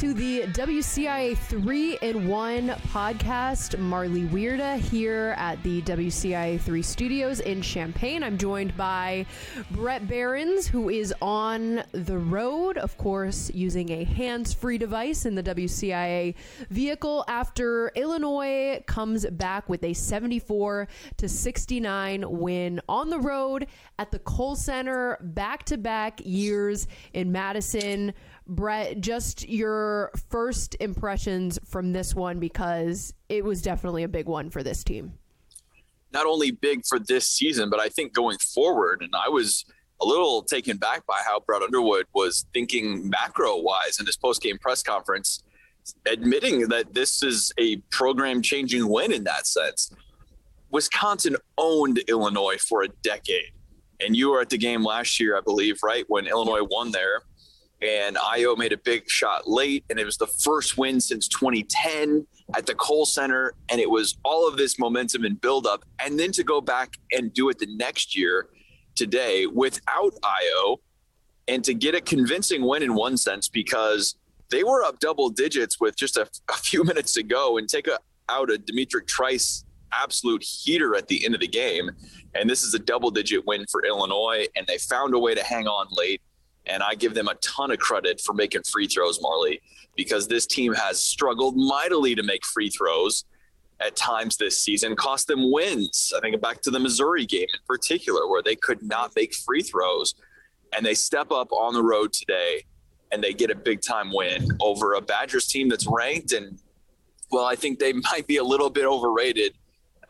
to the WCIA 3 in 1 podcast. Marley Weirda here at the WCIA 3 studios in Champaign. I'm joined by Brett Behrens, who is on the road, of course, using a hands free device in the WCIA vehicle after Illinois comes back with a 74 to 69 win on the road at the Kohl Center back to back years in Madison. Brett, just your first impressions from this one because it was definitely a big one for this team. Not only big for this season, but I think going forward. And I was a little taken back by how Brad Underwood was thinking macro wise in his post game press conference, admitting that this is a program changing win in that sense. Wisconsin owned Illinois for a decade. And you were at the game last year, I believe, right? When Illinois won there and Ayo made a big shot late, and it was the first win since 2010 at the Kohl Center, and it was all of this momentum and buildup, and then to go back and do it the next year today without Ayo, and to get a convincing win in one sense because they were up double digits with just a, a few minutes to go, and take a, out a D'Mitrik Trice absolute heater at the end of the game, and this is a double digit win for Illinois, and they found a way to hang on late and I give them a ton of credit for making free throws, Marley, because this team has struggled mightily to make free throws at times this season, cost them wins. I think back to the Missouri game in particular, where they could not make free throws. And they step up on the road today and they get a big time win over a Badgers team that's ranked. And well, I think they might be a little bit overrated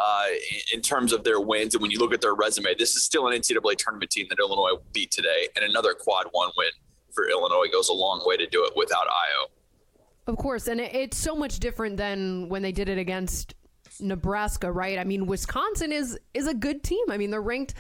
uh, in terms of their wins. And when you look at their resume, this is still an NCAA tournament team that Illinois beat today, and another quad one win for Illinois goes a long way to do it without Ayo. Of course, and it's so much different than when they did it against Nebraska, right? I mean, Wisconsin is is a good team. I mean, they're ranked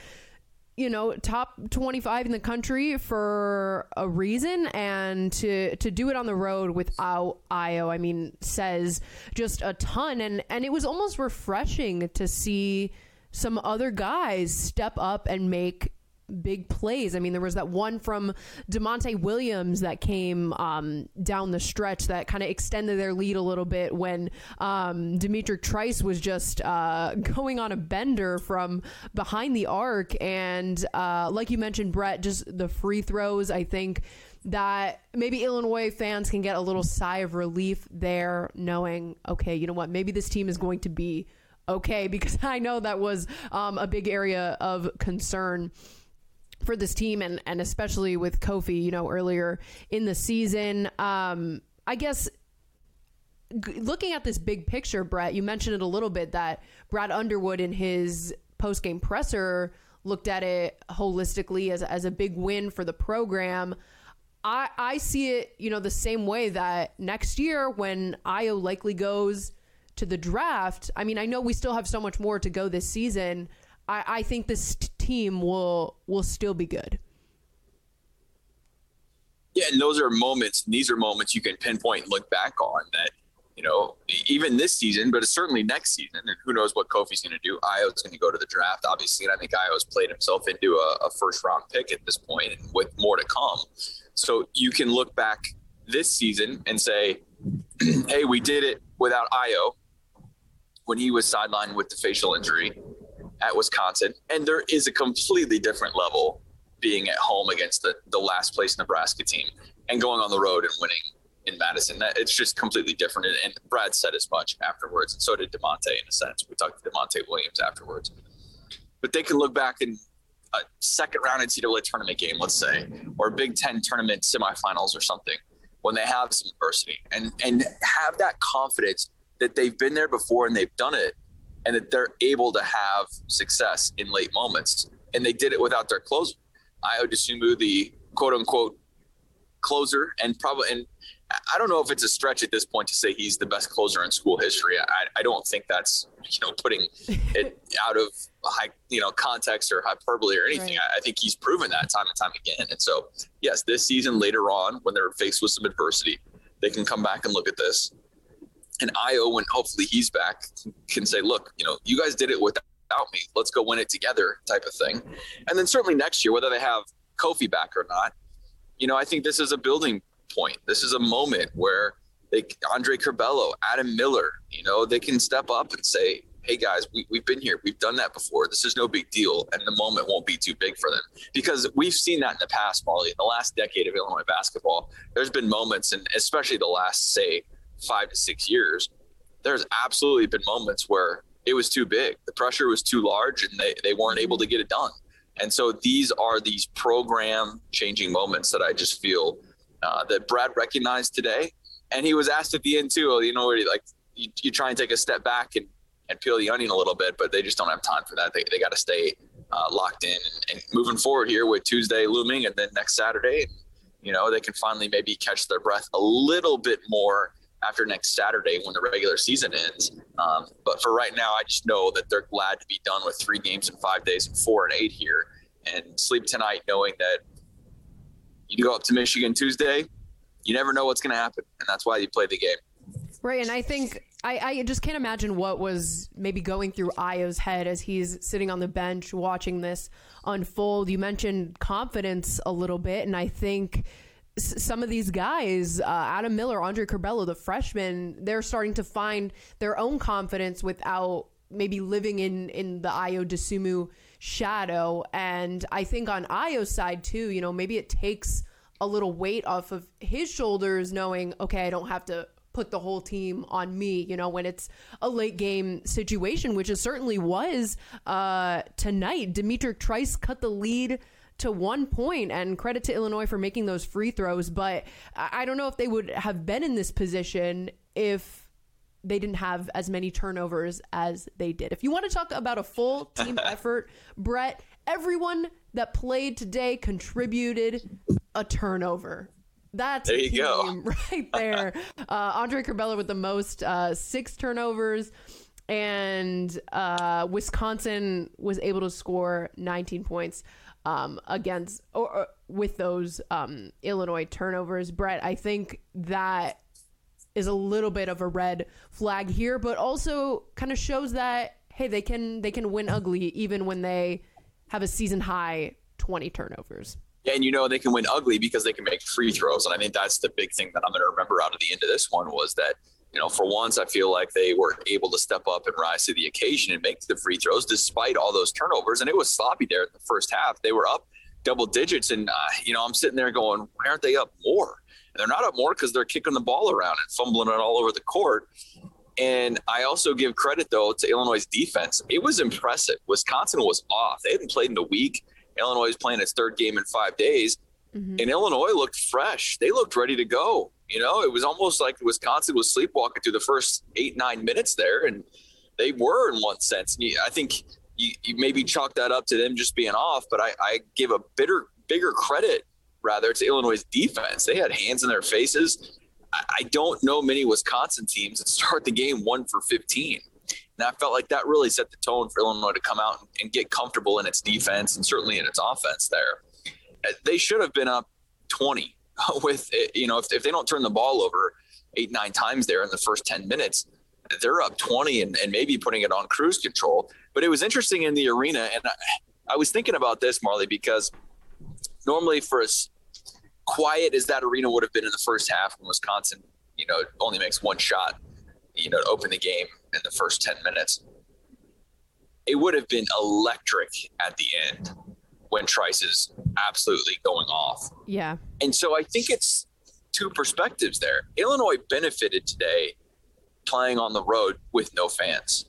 you know top 25 in the country for a reason and to to do it on the road without Ayo, I mean says just a ton. And and it was almost refreshing to see some other guys step up and make big plays. I mean, there was that one from Da'Monte Williams that came um, down the stretch that kind of extended their lead a little bit when um, D'Mitrik Trice was just uh, going on a bender from behind the arc. And uh, like you mentioned, Brett, just the free throws, I think that maybe Illinois fans can get a little sigh of relief there, knowing, okay, you know what, maybe this team is going to be okay, because I know that was um, a big area of concern for this team and and especially with Kofi, you know, earlier in the season. Um, I guess g- looking at this big picture, Brett, you mentioned it a little bit that Brad Underwood in his post game presser looked at it holistically as as a big win for the program. I I see it, you know, the same way that next year when Ayo likely goes to the draft. I mean, I know we still have so much more to go this season. I, I think this team will will still be good. Yeah, and those are moments. These are moments you can pinpoint and look back on that. You know, even this season, but it's certainly next season, and who knows what Kofi's going to do. Ayo's going to go to the draft, obviously, and I think Ayo's played himself into a, a first round pick at this point, and with more to come. So you can look back this season and say, "Hey, we did it without Ayo when he was sidelined with the facial injury at Wisconsin, and there is a completely different level being at home against the, the last place Nebraska team and going on the road and winning in Madison. That, it's just completely different. And, and Brad said as much afterwards, and so did Da'Monte in a sense. We talked to Da'Monte Williams afterwards. But they can look back in a second round NCAA tournament game, let's say, or Big Ten tournament semifinals or something, when they have some adversity and and have that confidence that they've been there before and they've done it and that they're able to have success in late moments. And they did it without their closer. Dosunmu, the quote unquote closer, and probably, and I don't know if it's a stretch at this point to say he's the best closer in school history. I, I don't think that's, you know, putting it out of high, you know, context or hyperbole or anything. Right. I, I think he's proven that time and time again. And so, yes, this season later on, when they're faced with some adversity, they can come back and look at this and Ayo, when hopefully he's back, can say, look, you know, you guys did it without me. Let's go win it together, type of thing. And then certainly next year, whether they have Kofi back or not, you know, I think this is a building point. This is a moment where they Andre Curbelo, Adam Miller, you know, they can step up and say, hey guys, we, we've been here. We've done that before. This is no big deal. And the moment won't be too big for them because we've seen that in the past, Marley. In the last decade of Illinois basketball, there's been moments, and especially the last, say, five to six years, there's absolutely been moments where it was too big. The pressure was too large and they, they weren't able to get it done. And so these are these program changing moments that I just feel uh, that Brad recognized today. And he was asked at the end too, you know, like you, you try and take a step back and and peel the onion a little bit, but they just don't have time for that. They, they got to stay uh, locked in and, and, moving forward here with Tuesday looming and then next Saturday, you know, they can finally maybe catch their breath a little bit more after next Saturday when the regular season ends. Um, but for right now, I just know that they're glad to be done with three games in five days and four and eight here and sleep tonight knowing that you go up to Michigan Tuesday, you never know what's going to happen. And that's why you play the game. Right. And I think I, I just can't imagine what was maybe going through Ayo's head as he's sitting on the bench watching this unfold. You mentioned confidence a little bit, and I think some of these guys, uh, Adam Miller, Andre Curbelo, the freshmen, they're starting to find their own confidence without maybe living in in the Ayo Dosunmu shadow. And I think on Ayo's side too, you know, maybe it takes a little weight off of his shoulders, knowing, okay, I don't have to put the whole team on me, you know, when it's a late game situation, which it certainly was uh, tonight. D'Mitrik Trice cut the lead to one point, and credit to Illinois for making those free throws. But I don't know if they would have been in this position if they didn't have as many turnovers as they did. If you want to talk about a full team effort, Brett, everyone that played today contributed a turnover. That's there you go. right there. uh, Andre Curbelo with the most uh, six turnovers, and uh, Wisconsin was able to score 19 points um, against or, or, with those um, Illinois turnovers. Brett, I think that is a little bit of a red flag here, but also kind of shows that hey, they can they can win ugly even when they have a season high 20 turnovers and you know they can win ugly because they can make free throws. And I think that's the big thing that I'm going to remember out of the end of this one was that you know for once I feel like they were able to step up and rise to the occasion and make the free throws despite all those turnovers. And it was sloppy there in the first half. They were up double digits, and uh, you know I'm sitting there going, why aren't they up more? And they're not up more because they're kicking the ball around and fumbling it all over the court. And I also give credit though to Illinois' defense. It was impressive. Wisconsin was off. They hadn't played in a week. Illinois is playing its third game in five days, mm-hmm. and Illinois looked fresh. They looked ready to go. You know, it was almost like Wisconsin was sleepwalking through the first eight nine minutes there, and they were in one sense. And I think you, you maybe chalk that up to them just being off, but I, I give a bitter bigger credit rather to Illinois' defense. They had hands in their faces. I, I don't know many Wisconsin teams that start the game one for 15. And I felt like that really set the tone for Illinois to come out and get comfortable in its defense and certainly in its offense there. Uh, they should have been up 20 with, uh, you know, if, if they don't turn the ball over eight, nine times there in the first 10 minutes, they're up 20 and, and maybe putting it on cruise control. But it was interesting in the arena. And I, I was thinking about this, Marley, because normally for as quiet as that arena would have been in the first half when Wisconsin, you know, only makes one shot you know, to open the game in the first 10 minutes. It would have been electric at the end when Trice is absolutely going off. Yeah. And so I think it's two perspectives there. Illinois benefited today playing on the road with no fans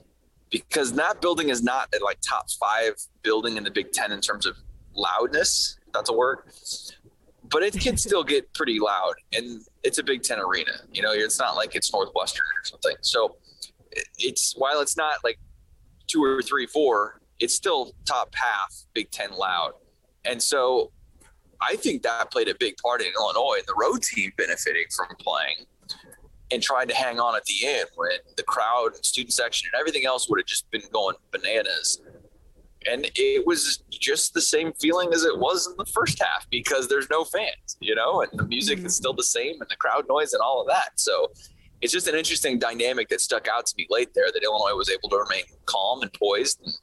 because that building is not a like top five building in the Big Ten in terms of loudness. That's a word but it can still get pretty loud, and it's a Big Ten arena. You know, it's not like it's Northwestern or something. So it's while it's not like two or three, four, it's still top half Big Ten loud, and so I think that played a big part in Illinois and the road team benefiting from playing and trying to hang on at the end when the crowd and student section and everything else would have just been going bananas and it was just the same feeling as it was in the first half because there's no fans, you know, and the music mm-hmm. is still the same and the crowd noise and all of that. So it's just an interesting dynamic that stuck out to me late there that Illinois was able to remain calm and poised. And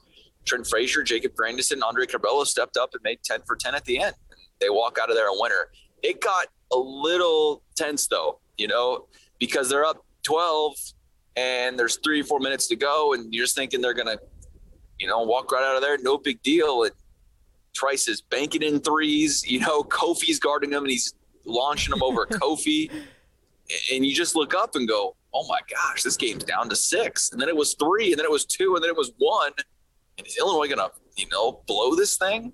Trent Frazier, Jacob Grandison, Andre Curbelo stepped up and made 10 for 10 at the end. They walk out of there a winner. It got a little tense though, you know. because they're up 12 and there's three four minutes to go, and you're just thinking they're going to, you know, walk right out of there, no big deal. And Trice is banking in threes. You know, Kofi's guarding him and he's launching them over Kofi. And you just look up and go, oh my gosh, this game's down to six. And then it was three, and then it was two, and then it was one. And is Illinois going to, you know, blow this thing?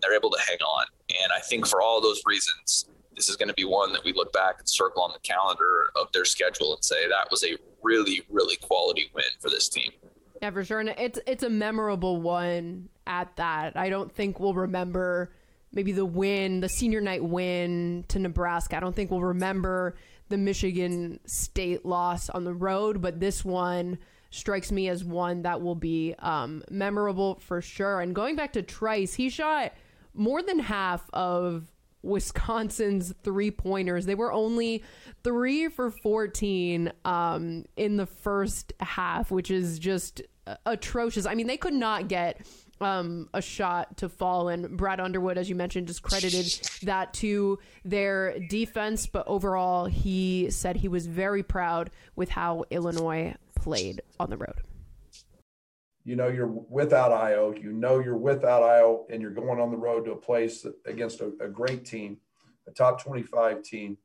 They're able to hang on. And I think for all those reasons, this is going to be one that we look back and circle on the calendar of their schedule and say that was a really, really quality win for this team. Yeah, for sure. And it's it's a memorable one at that. I don't think we'll remember maybe the win, the senior night win to Nebraska. I don't think we'll remember the Michigan State loss on the road, but this one strikes me as one that will be um, memorable for sure. And going back to Trice, he shot more than half of Wisconsin's three pointers. They were only three for 14 um, in the first half, which is just atrocious. I mean, they could not get um, a shot to fall. And Brad Underwood, as you mentioned, just credited that to their defense. But overall, he said he was very proud with how Illinois played on the road. You know, you're without Ayo. You know, you're without Ayo, and you're going on the road to a place against a, a great team, a top 25 team.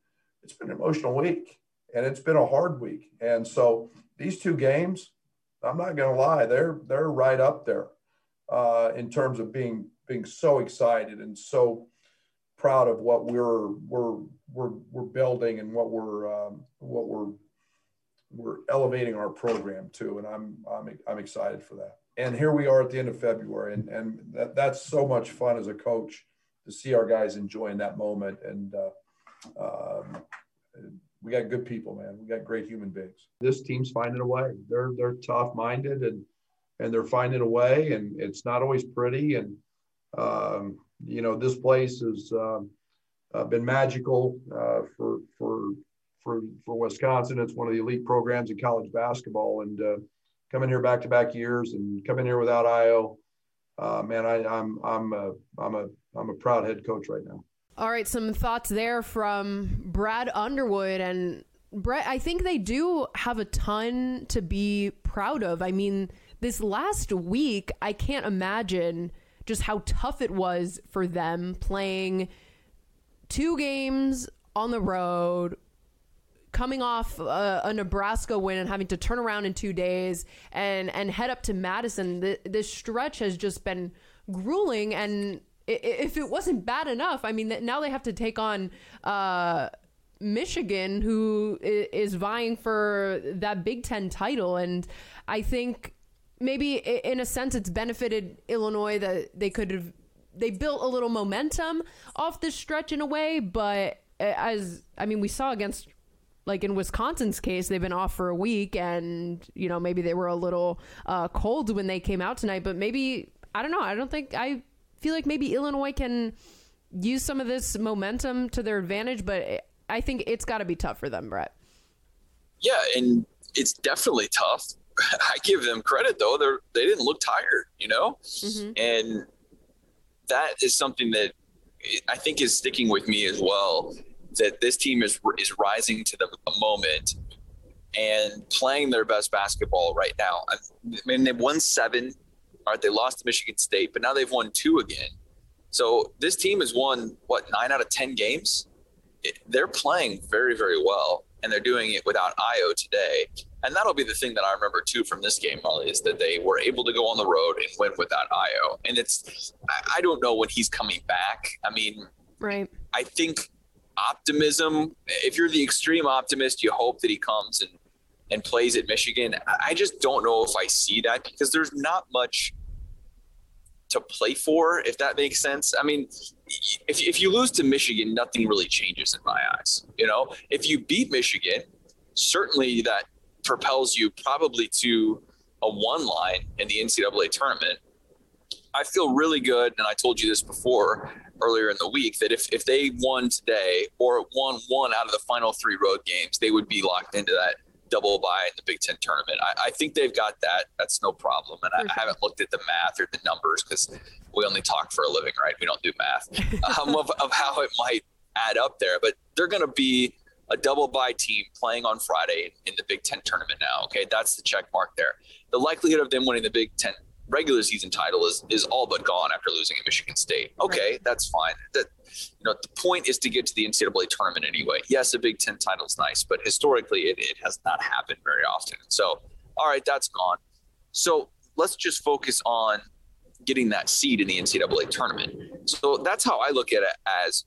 It's been an emotional week, and it's been a hard week. And so these two games, I'm not going to lie, they're they're right up there uh, in terms of being being so excited and so proud of what we're we're we're we're building and what we're um, what we're we're elevating our program too, and I'm I'm I'm excited for that. And here we are at the end of February, and and that, that's so much fun as a coach to see our guys enjoying that moment. And uh, um, we got good people, man. We got great human beings. This team's finding a way. They're they're tough minded and and they're finding a way, and it's not always pretty. And um, you know, this place has um, uh, been magical uh, for for for Wisconsin. It's one of the elite programs in college basketball, and uh, coming here back to back years and coming here without Ayo, uh, man, I, I'm I'm a, I'm a I'm a proud head coach right now. All right, some thoughts there from Brad Underwood and Brett. I think they do have a ton to be proud of. I mean this last week, I can't imagine just how tough it was for them playing two games on the road, coming off a, a, Nebraska win and having to turn around in two days and and head up to Madison. The, this stretch has just been grueling, and if it wasn't bad enough, I mean, now they have to take on. Uh, Michigan, who is vying for that Big Ten title. And I think maybe in a sense it's benefited Illinois that they could have they built a little momentum off this stretch in a way, but as I mean we saw against like in Wisconsin's case, they've been off for a week, and you know maybe they were a little uh, cold when they came out tonight. But maybe I don't know. I don't think I feel like maybe Illinois can use some of this momentum to their advantage. But I think it's got to be tough for them, Brett. Yeah, and it's definitely tough. I give them credit though; they they didn't look tired, you know, mm-hmm. and that is something that I think is sticking with me as well. That this team is is rising to the moment and playing their best basketball right now. I mean, they've won seven. All right, they lost to Michigan State, but now they've won two again. So this team has won what nine out of ten games. It, they're playing very, very well, and they're doing it without Ayo today and that'll be the thing that I remember too from this game, Molly, is that they were able to go on the road and win without Ayo. And it's, I don't know when he's coming back. I mean, right. I think optimism. If you're the extreme optimist, you hope that he comes and and plays at Michigan. I just don't know if I see that because there's not much to play for, if that makes sense. I mean, if, if you lose to Michigan, nothing really changes in my eyes. You know, if you beat Michigan, certainly that propels you probably to a one line in the NCAA tournament. I feel really good, and I told you this before earlier in the week that if, if they won today or won one out of the final three road games, they would be locked into that double bye in the Big Ten tournament. I, I think they've got that. That's no problem. And I, I, haven't looked at the math or the numbers because we only talk for a living, right? We don't do math um, of, of how it might add up there. But they're going to be a double bye team playing on Friday in the Big Ten tournament now. Okay, that's the check mark there. The likelihood of them winning the Big Ten regular season title is is all but gone after losing at Michigan State. Okay, right. that's fine. That you know the point is to get to the NCAA tournament anyway. Yes, a Big Ten title is nice, but historically it, it has not happened very often. So all right, that's gone. So let's just focus on getting that seed in the NCAA tournament. So that's how I look at it as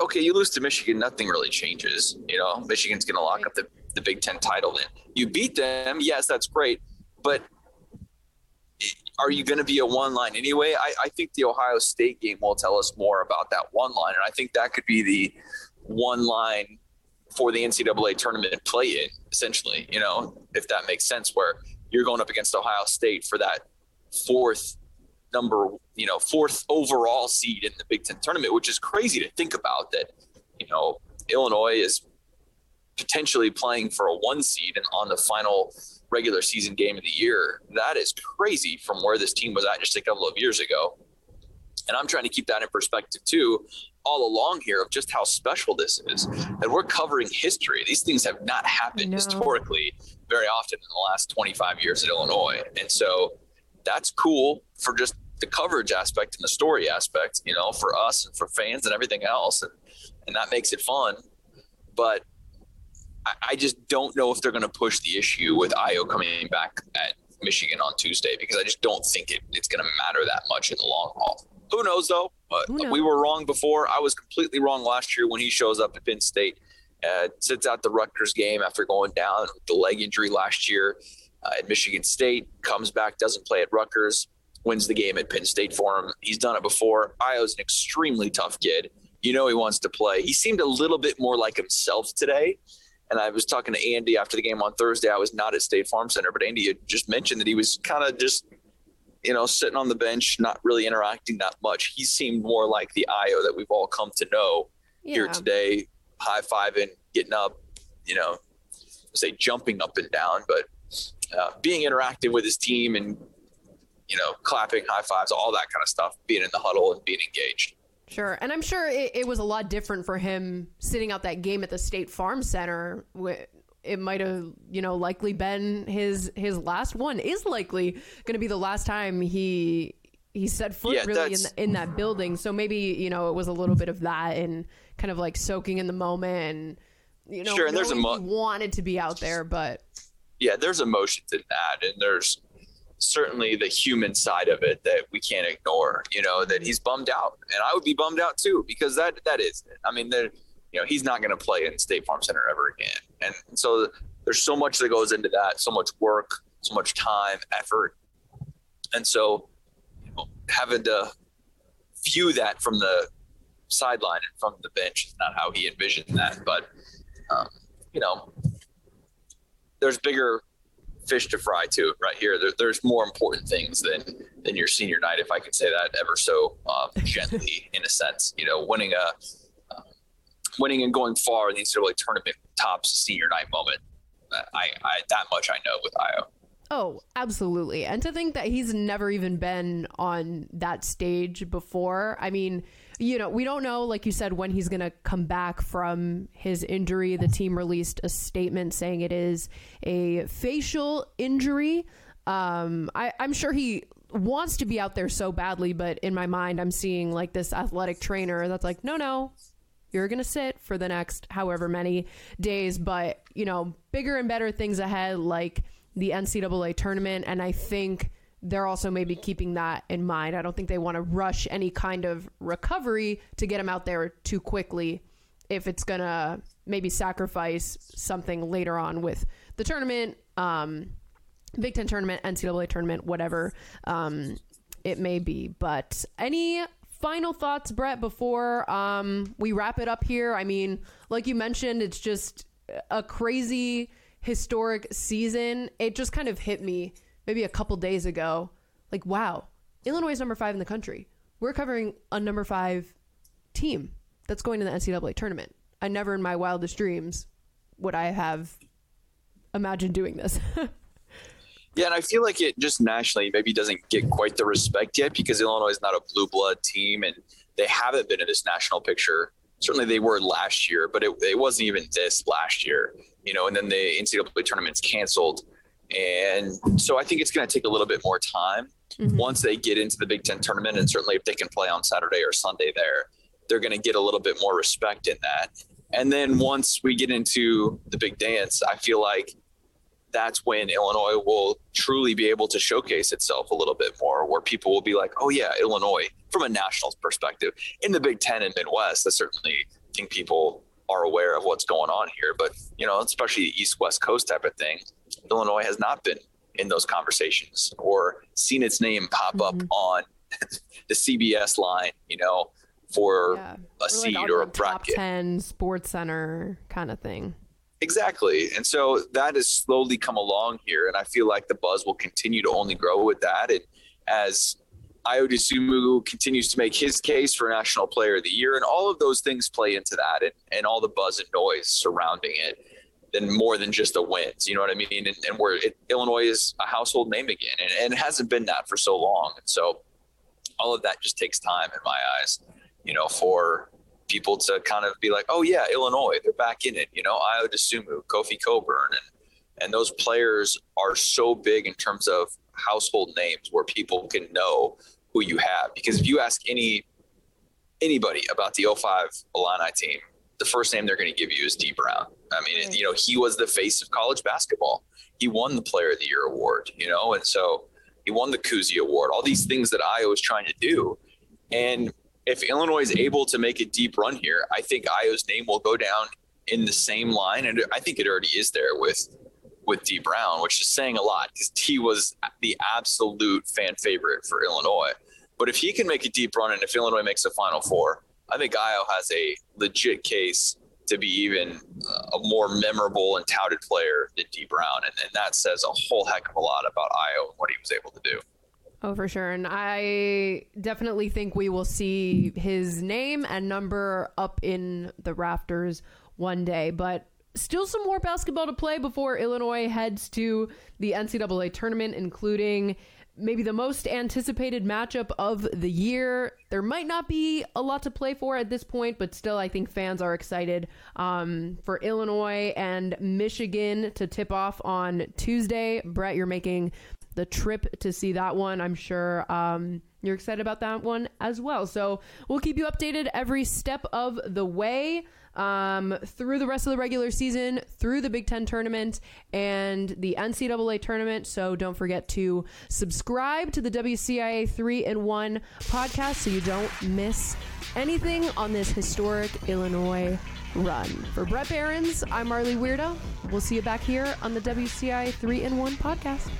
okay, you lose to Michigan, nothing really changes. You know, Michigan's going to lock up the, the Big Ten title then. You beat them, yes, that's great. But are you going to be a one line anyway? I, I think the Ohio State game will tell us more about that one line. And I think that could be the one line for the NCAA tournament play in, essentially, you know, if that makes sense, where you're going up against Ohio State for that fourth number, you know, fourth overall seed in the Big Ten tournament, which is crazy to think about that, you know, Illinois is potentially playing for a one seed and on the final regular season game of the year. That is crazy from where this team was at just a couple of years ago. And I'm trying to keep that in perspective too, all along here of just how special this is. And we're covering history. These things have not happened no. historically very often in the last 25 years at Illinois. And so that's cool for just the coverage aspect and the story aspect, you know, for us and for fans and everything else. And, and that makes it fun. But I, I just don't know if they're going to push the issue with Ayo coming back at Michigan on Tuesday because I just don't think it, it's going to matter that much in the long haul. Who knows though? But knows? we were wrong before. I was completely wrong last year when he shows up at Penn State, uh, sits out the Rutgers game after going down with the leg injury last year uh, at Michigan State, comes back, doesn't play at Rutgers, wins the game at Penn State for him. He's done it before. Ayo's an extremely tough kid. You know he wants to play. He seemed a little bit more like himself today. And I was talking to Andy after the game on Thursday. I was not at State Farm Center, but Andy had just mentioned that he was kind of just you know, sitting on the bench, not really interacting that much. He seemed more like the Ayo that we've all come to know yeah. here today, high fiving, getting up, you know, say jumping up and down, but uh, being interactive with his team and, you know, clapping, high fives, all that kind of stuff, being in the huddle and being engaged. Sure. And I'm sure it, it was a lot different for him sitting out that game at the State Farm Center it might have you know likely been his his last one is likely going to be the last time he he set foot yeah, really in, the, in that building so maybe you know it was a little bit of that and kind of like soaking in the moment and you know sure and there's a mo- wanted to be out there but yeah there's emotions in that and there's certainly the human side of it that we can't ignore you know that he's bummed out and i would be bummed out too because that that is i mean there you know, he's not going to play in State Farm Center ever again. And so there's so much that goes into that, so much work, so much time, effort. And so you know, having to view that from the sideline and from the bench is not how he envisioned that. But, um, you know, there's bigger fish to fry too right here there, there's more important things than than your senior night if i could say that ever so uh, gently in a sense you know winning a winning and going far in the NCAA tournament tops senior night moment. I, I that much I know with Ayo. Oh, absolutely. And to think that he's never even been on that stage before. I mean, you know, we don't know, like you said, when he's going to come back from his injury. The team released a statement saying it is a facial injury. Um, I, I'm sure he wants to be out there so badly, but in my mind, I'm seeing like this athletic trainer that's like, no, no, you're going to sit for the next however many days, but, you know, bigger and better things ahead, like the NCAA tournament. And I think they're also maybe keeping that in mind. I don't think they want to rush any kind of recovery to get him out there too quickly if it's going to maybe sacrifice something later on with the tournament, um, Big Ten tournament, NCAA tournament, whatever um, it may be. But any final thoughts, Brett, before um, we wrap it up here? I mean, like you mentioned, it's just a crazy historic season. It just kind of hit me maybe a couple days ago. Like, wow, Illinois is number five in the country. We're covering a number five team that's going to the NCAA tournament. I never in my wildest dreams would I have imagined doing this. Yeah, and I feel like it just nationally maybe doesn't get quite the respect yet because Illinois is not a blue blood team and they haven't been in this national picture certainly they were last year, but it, it wasn't even this last year, you know, and then the NCAA tournament's canceled. And so I think it's going to take a little bit more time mm-hmm. once they get into the Big Ten tournament. And certainly if they can play on Saturday or Sunday there, they're going to get a little bit more respect in that. And then once we get into the big dance, I feel like that's when Illinois will truly be able to showcase itself a little bit more, where people will be like, oh, yeah, Illinois, from a national perspective. In the Big Ten and Midwest, I certainly think people are aware of what's going on here. But, you know, especially the East West Coast type of thing, Illinois has not been in those conversations or seen its name pop mm-hmm. up on the CBS line, you know, for yeah. a seed like or a bracket. Top 10 sports center kind of thing. Exactly. And so that has slowly come along here. And I feel like the buzz will continue to only grow with that. And as Ayo Dosunmu continues to make his case for National Player of the Year, and all of those things play into that and, and all the buzz and noise surrounding it, then more than just the wins. You know what I mean? And, and where Illinois is a household name again, and, and it hasn't been that for so long. And so all of that just takes time in my eyes, you know, for people to kind of be like, oh yeah, Illinois, they're back in it. You know, Ayo Dosunmu, Kofi Cockburn, and and those players are so big in terms of household names where people can know who you have. Because if you ask any anybody about the 05 Illini team, the first name they're going to give you is Dee Brown. I mean, you know, he was the face of college basketball. He won the Player of the Year award, you know, and so he won the Cousy Award. All these things that Ayo was trying to do, and if Illinois is able to make a deep run here, I think Ayo's name will go down in the same line, and I think it already is there with with Dee Brown, which is saying a lot because he was the absolute fan favorite for Illinois. But if he can make a deep run, and if Illinois makes a Final Four, I think Ayo has a legit case to be even uh, a more memorable and touted player than Dee Brown, and, and that says a whole heck of a lot about Ayo and what he was able to do. Oh, for sure. And I definitely think we will see his name and number up in the rafters one day. But still some more basketball to play before Illinois heads to the NCAA tournament, including maybe the most anticipated matchup of the year. There might not be a lot to play for at this point, but still, I think fans are excited um, for Illinois and Michigan to tip off on Tuesday. Brett, you're making the trip to see that one. I'm sure um, you're excited about that one as well. So we'll keep you updated every step of the way um, through the rest of the regular season, through the Big Ten tournament, and the NCAA tournament. So don't forget to subscribe to the WCIA 3 in 1 podcast so you don't miss anything on this historic Illinois run. For Brett Behrens, I'm Marley Weirda. We'll see you back here on the WCIA 3 in 1 podcast.